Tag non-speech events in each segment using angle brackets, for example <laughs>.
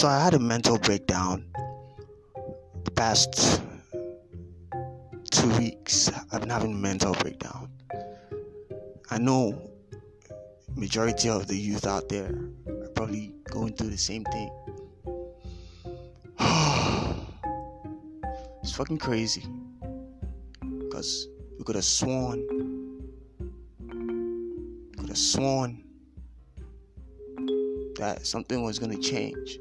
So I had a mental breakdown the past two weeks. I've been having a mental breakdown. I know majority of the youth out there are probably going through the same thing. <sighs> it's fucking crazy. Because we could have sworn, could have sworn that something was gonna change.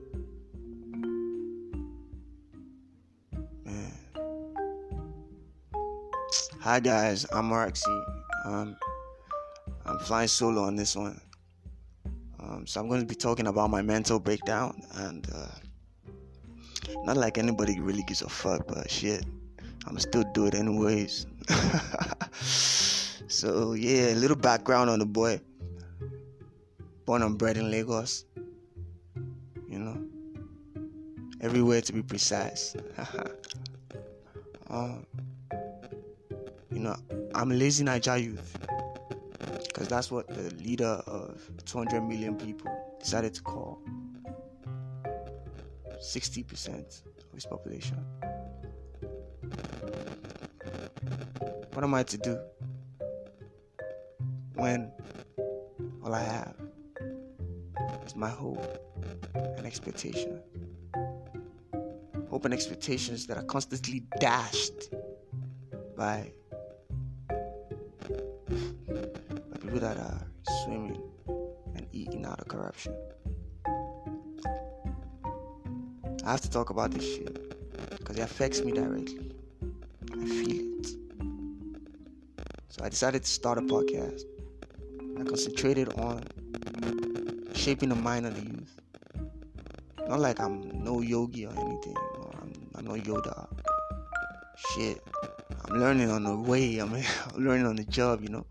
Hi guys, I'm Marxy. Um, I'm flying solo on this one. Um, so I'm going to be talking about my mental breakdown, and uh, not like anybody really gives a fuck, but shit, I'm still do it anyways. <laughs> so yeah, a little background on the boy. Born and bred in Lagos. You know, everywhere to be precise. <laughs> um, you know, I'm lazy Naija youth because that's what the leader of 200 million people decided to call 60% of his population. What am I to do when all I have is my hope and expectation? Hope and expectations that are constantly dashed by that are swimming and eating out of corruption. I have to talk about this shit because it affects me directly. I feel it. So I decided to start a podcast. I concentrated on shaping the mind of the youth. Not like I'm no yogi or anything. Or I'm, I'm no Yoda. Shit. I'm learning on the way. I'm, I'm <laughs> learning on the job, you know.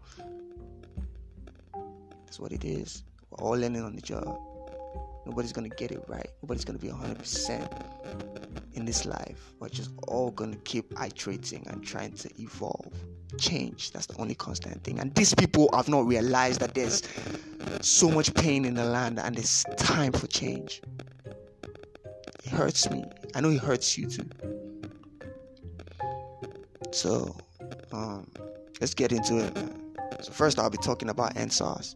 What it is. We're all learning on the job. Nobody's gonna get it right. Nobody's gonna be 100% in this life. We're just all gonna keep iterating and trying to evolve, change. That's the only constant thing. And these people have not realized that there's so much pain in the land and it's time for change. It hurts me. I know it hurts you too. So, um, let's get into it. So first, I'll be talking about EndSARS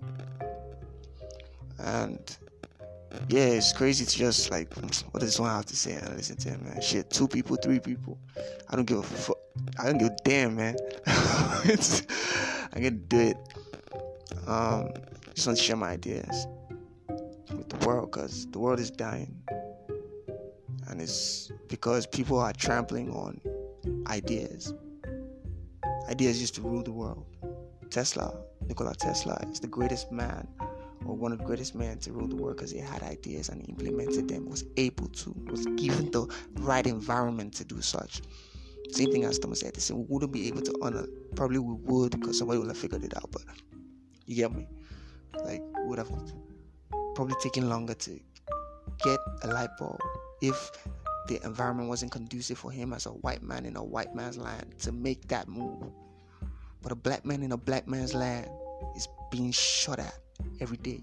and yeah, it's crazy to just like, what does one have to say? And listen to him, man. Shit, two people, three people. I don't give a fuck. I don't give a damn, man. <laughs> I can do it. Um, just want to share my ideas with the world because the world is dying, and it's because people are trampling on ideas. Ideas used to rule the world. Tesla, Nikola Tesla, is the greatest man or one of the greatest men to rule the world because he had ideas and implemented them, was able to, was given the right environment to do such. Same thing as Thomas Edison. We wouldn't be able to honor. Probably we would because somebody would have figured it out. But you get me? Like would have probably taken longer to get a light bulb if the environment wasn't conducive for him as a white man in a white man's land to make that move. But a black man in a black man's land is being shot at every day.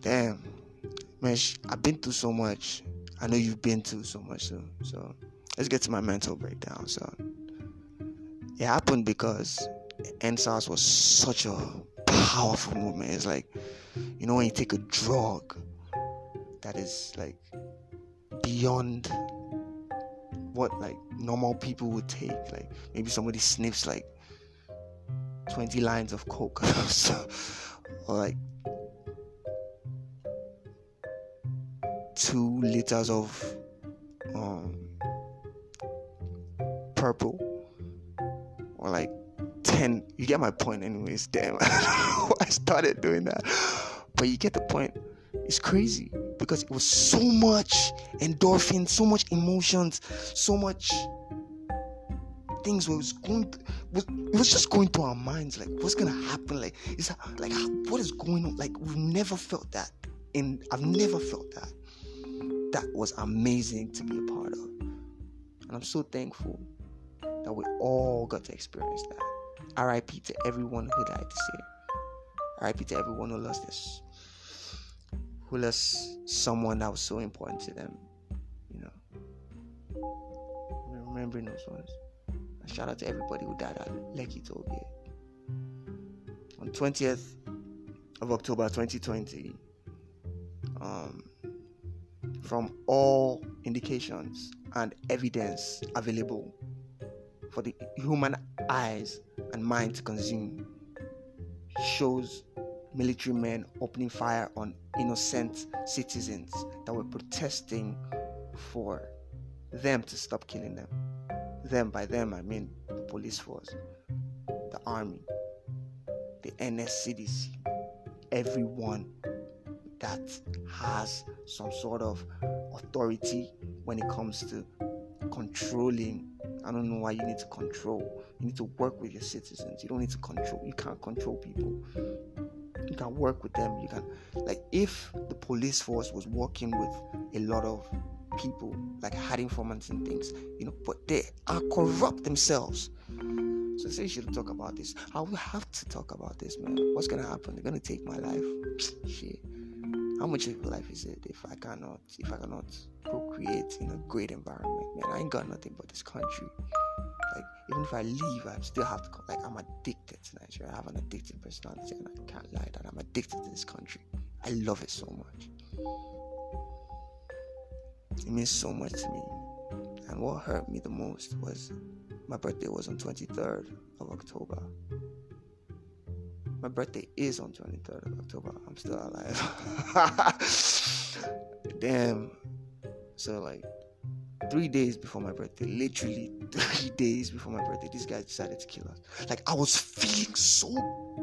Damn, man, I've been through so much. I know you've been through so much too. So let's get to my mental breakdown. So it happened because EndSARS was such a powerful movement. It's like, you know, when you take a drug that is like beyond what like normal people would take. Like maybe somebody sniffs like 20 lines of coke. <laughs> Or like two liters of um, purple. Or like 10 you get my point anyways damn. <laughs> I started doing that. But you get the point. It's crazy because it was so much endorphin so much emotions so much things was going it was just going through our minds like what's gonna happen? Like is that like what is going on? Like we've never felt that and i've never felt that. That was amazing to be a part of. And i'm so thankful that we all got to experience that. Rip to everyone who died this year. Rip to everyone who lost this who lost someone that was so important to them. You know, remembering those ones. Shout out to everybody who died at Lekki Tollgate. On 20th of October 2020, um, from all indications and evidence available for the human eyes and mind to consume, shows military men opening fire on innocent citizens that were protesting for them to stop killing them. Them, by them, I mean the police force, the army, the NSCDC, everyone that has some sort of authority when it comes to controlling. I don't know why you need to control. You need to work with your citizens. You don't need to control. You can't control people. You can work with them. You can, like, if the police force was working with a lot of people, like had informants and things, you know, but they are corrupt themselves. So say you should talk about this. I will have to talk about this, man. What's gonna happen? They're gonna take my life. <sniffs> Shit. How much of life is it if I cannot if I cannot procreate in a great environment, man? I ain't got nothing but this country. Like even if I leave, I still have to. Like I'm addicted to Nigeria. I have an addictive personality, and I can't lie that I'm addicted to this country. I love it so much. It means so much to me. And what hurt me the most was my birthday was on 23rd of October. My birthday is on 23rd of October. I'm still alive. <laughs> Damn. So like three days before my birthday, literally three <laughs> days before my birthday, these guys decided to kill us. Like I was feeling so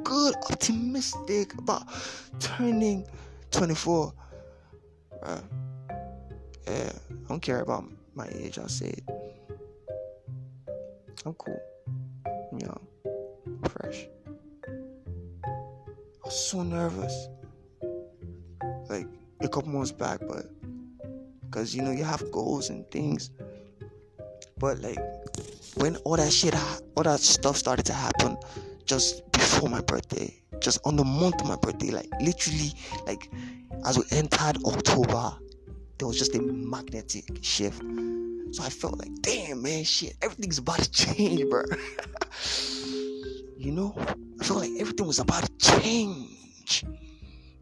good, optimistic about turning 24. Uh, yeah, I don't care about my age. I'll say it. I'm cool. I'm young, fresh. I was so nervous. Like a couple months back, but because you know you have goals and things. But like when all that shit, all that stuff started to happen, just before my birthday, just on the month of my birthday, like literally, like as we entered October, there was just a magnetic shift. So I felt like, damn, man, shit, everything's about to change, bro. <laughs> you know, I felt like everything was about to change.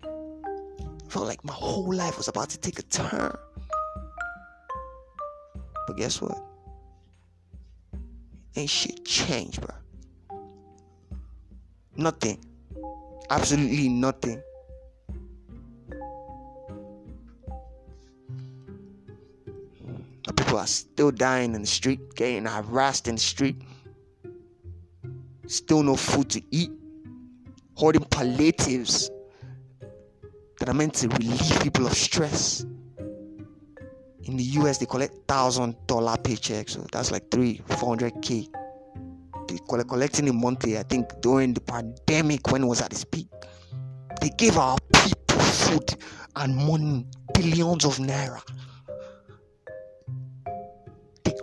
I felt like my whole life was about to take a turn. But guess what? Ain't shit changed, bro. Nothing. Absolutely nothing. People are still dying in the street, getting harassed in the street. Still no food to eat. holding palliatives that are meant to relieve people of stress. In the US, they collect thousand dollar paychecks, so that's like three, four hundred k. They collect collecting it monthly. I think during the pandemic when it was at its peak, they gave our people food and money, billions of naira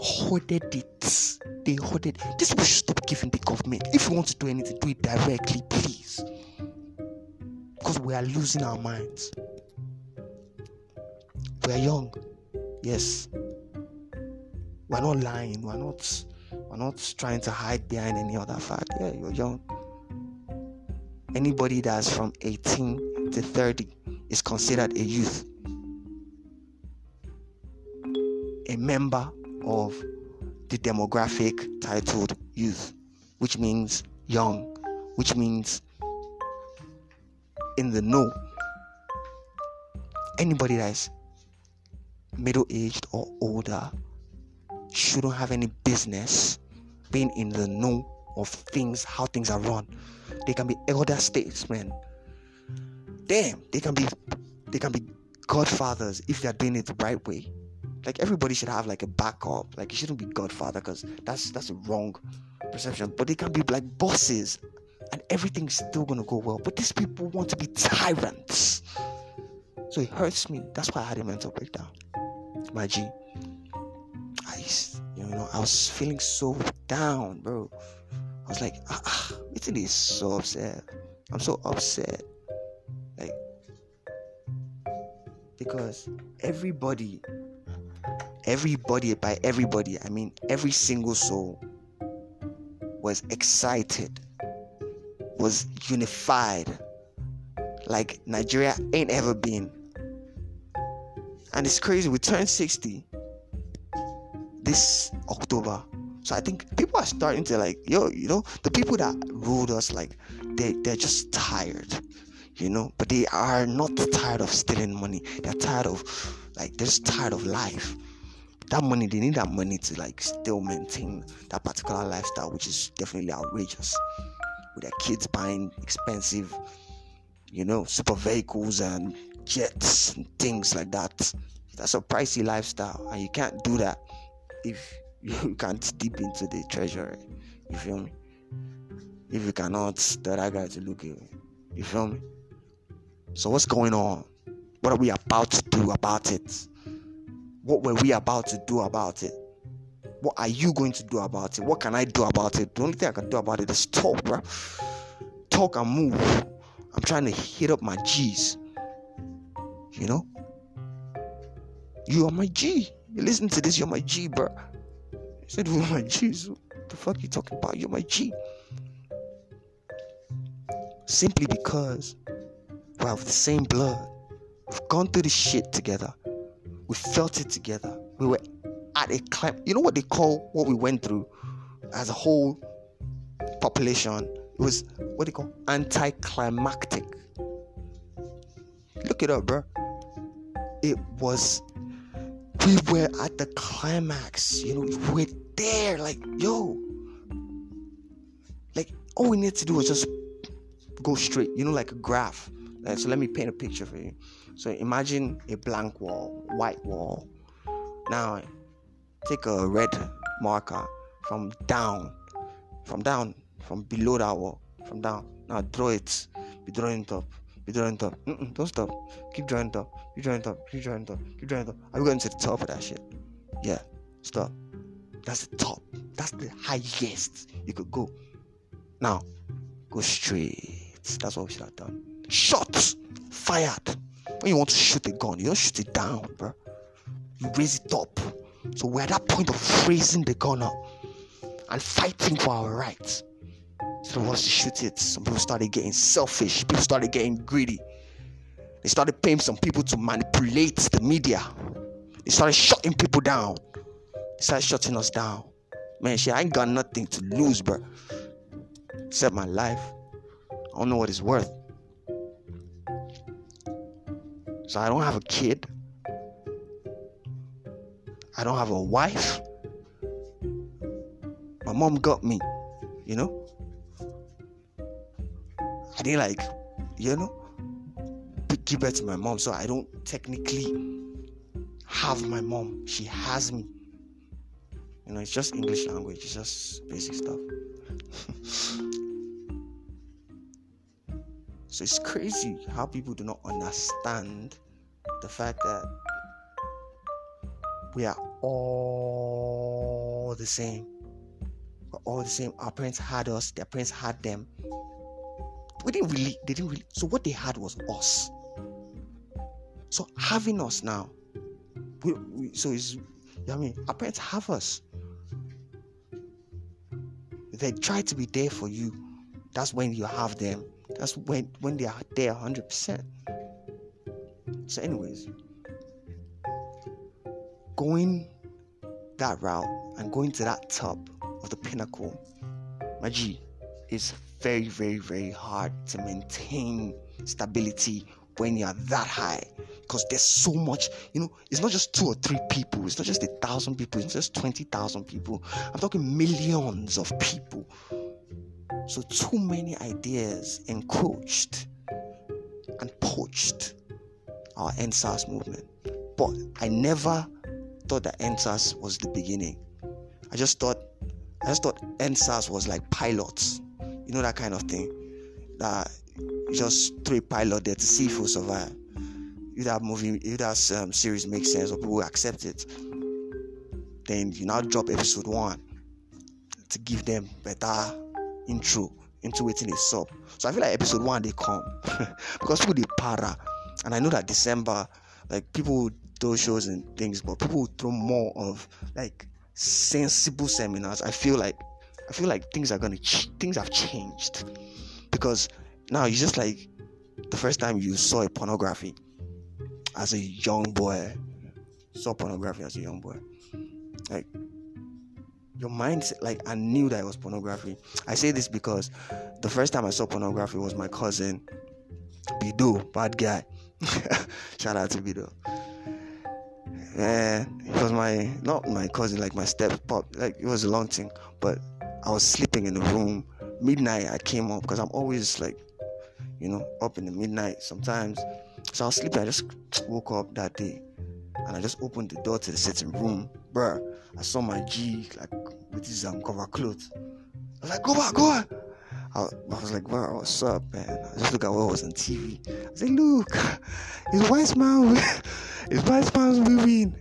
hoarded it. They hoarded. This people should stop giving the government. If you want to do anything, do it directly, please. Because we are losing our minds. We are young. Yes. We're not lying. We're not. We're not trying to hide behind any other fact. Yeah, you're young. Anybody that's from 18 to 30 is considered a youth. A member of the demographic titled youth, which means young, which means in the know. Anybody that is middle aged or older shouldn't have any business being in the know of things, how things are run. They can be elder statesmen. Damn, they can be they can be godfathers if they're doing it the right way like everybody should have like a backup. Like you shouldn't be Godfather because that's that's a wrong perception. But they can be like bosses, and everything's still gonna go well. But these people want to be tyrants, so it hurts me. That's why I had a mental breakdown. My G, I you know I was feeling so down, bro. I was like, ah, ah it is so upset. I'm so upset. Like because everybody, everybody, by everybody, I mean every single soul was excited, was unified like Nigeria ain't ever been. And it's crazy, we turned 60 this October. So I think people are starting to like, yo, you know, the people that ruled us, like, they, they're just tired, you know, but they are not tired of stealing money. They're tired of, like, they're just tired of life. That money, they need that money to, like, still maintain that particular lifestyle, which is definitely outrageous. With their kids buying expensive, you know, super vehicles and jets and things like that. That's a pricey lifestyle, and you can't do that if <laughs> you can't dip into the treasury. You feel me? If you cannot tell that guy to look at you. You feel me? So what's going on? What are we about to do about it? What were we about to do about it? What are you going to do about it? What can I do about it? The only thing I can do about it is talk, bro. Talk and move. I'm trying to hit up my G's. You know? You are my G. You listen to this, you're my G, bro. I said, Who my G's? What the fuck you talking about? You're my G. Simply because we have the same blood. We've gone through this shit together. We felt it together. We were at a climb. You know what they call what we went through as a whole population? It was what they call anticlimactic. Look it up, bro. It was we were at the climax. You know, we were there. Like, yo. Like, all we need to do is just go straight, you know, like a graph. Uh, so let me paint a picture for you. So imagine a blank wall, white wall. Now take a red marker from down, from down, from below that wall, from down. Now draw it, be drawing it up, be drawing it up. Mm-mm, don't stop. Keep drawing it up, keep drawing it up, keep drawing it up, keep drawing it up. Are we going to the top of that shit? Yeah, stop. That's the top. That's the highest you could go. Now, go straight. That's what we should have done. Shots fired. When you want to shoot a gun, you don't shoot it down, bro. You raise it up. So we're at that point of raising the gun up and fighting for our rights. So once you shoot it, some people started getting selfish. People started getting greedy. They started paying some people to manipulate the media. They started shutting people down. They started shutting us down. Man, shit, I ain't got nothing to lose, bro. Except my life. I don't know what it's worth. So I don't have a kid. I don't have a wife. My mom got me, you know? I didn't like, you know, give birth to my mom, so I don't technically have my mom. She has me. You know, it's just English language, it's just basic stuff. <laughs> so it's crazy how people do not understand the fact that we are all the same. We're all the same. Our parents had us, their parents had them. We didn't really, they didn't really. So what they had was us. So having us now, we, we, so it's, you know I mean, our parents have us. They try to be there for you. That's when you have them. That's when when they are there 100%. So, anyways, going that route and going to that top of the pinnacle, my G, is very, very, very hard to maintain stability when you're that high. Because there's so much you know it's not just two or three people it's not just a thousand people it's just 20,000 people. I'm talking millions of people so too many ideas encroached and poached our EndSARS movement. But i never thought that EndSARS was the beginning. I just thought i just thought EndSARS was like pilots. You know that kind of thing? That just throw a pilot there to see if we'll survive. If that movie, if that um, series makes sense or people accept it, then you now drop episode one to give them better intro into waiting a sub. So I feel like episode one they come <laughs> because people they para, and I know that December like people throw shows and things, but people throw more of like sensible seminars. I feel like I feel like things are gonna ch- things have changed because now you just like the first time you saw a pornography as a young boy, saw pornography as a young boy, like your mind like I knew that it was pornography. I say this because the first time I saw pornography was my cousin Bido, bad guy. <laughs> Shout out to Bido. Man, it was my not my cousin, like my step pop. Like it was a long thing, but I was sleeping in the room. Midnight, I came up because I'm always like, you know, up in the midnight sometimes. So I was sleeping. I just woke up that day, and I just opened the door to the sitting room, bruh. I saw my G like with his um, cover clothes. I was like, go back, go on. I, was like, bro, what's up, man? I just look at what was on TV. I was like, look, <laughs> it's White Man, <laughs> it's White Man's women.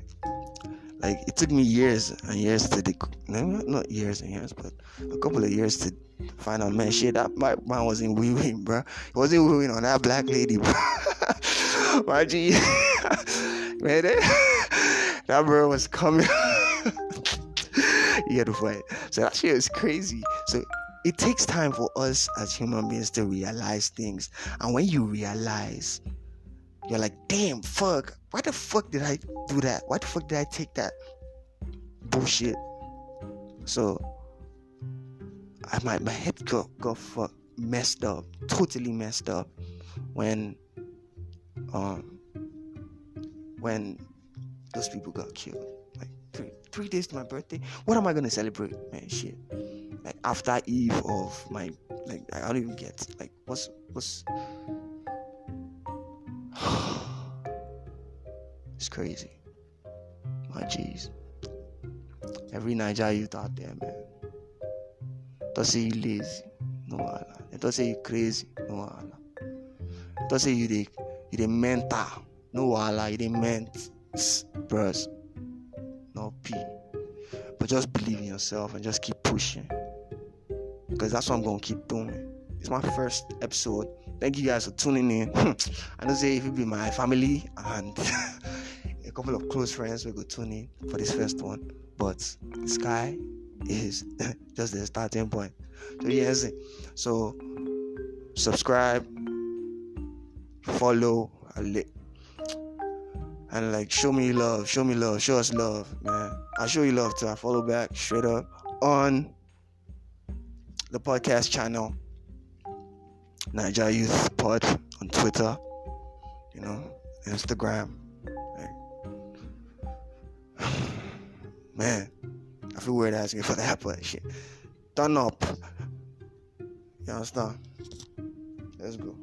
Like it took me years and years to the not years and years, but a couple of years to find out, man, shit, that my man wasn't wooing, bro. He wasn't wooing on that black lady, bro. my G, man, that, <laughs> that bro was coming. <laughs> you point. So that shit is crazy. So it takes time for us as human beings to realize things, and when you realize, you're like, damn, fuck, why the fuck did I do that? Why the fuck did I take that bullshit? So, I my my head got got fuck, messed up, totally messed up when um when those people got killed. Three days to my birthday. What am I gonna celebrate, man? Shit. Like after eve of my like I don't even get like what's what's <sighs> It's crazy. My jeez. Every Naija youth out there, man. Don't say you lazy. No Allah. Don't say you crazy. No Allah. Don't say you the you the mental. No Allah. You the ment. Bros. Just believe in yourself and just keep pushing. Because that's what I'm gonna keep doing. It's my first episode. Thank you guys for tuning in. <laughs> I know say if you be my family and <laughs> a couple of close friends will go tune in for this first one. But sky is <laughs> just the starting point. So yes, so subscribe, follow, and like show me love, show me love, show us love, man. I show you love too. I follow back straight up on the podcast channel, Naija Youth Pod on Twitter, you know, Instagram. <sighs> Man, I feel weird asking for that, but shit. Turn up. You understand? Let's go.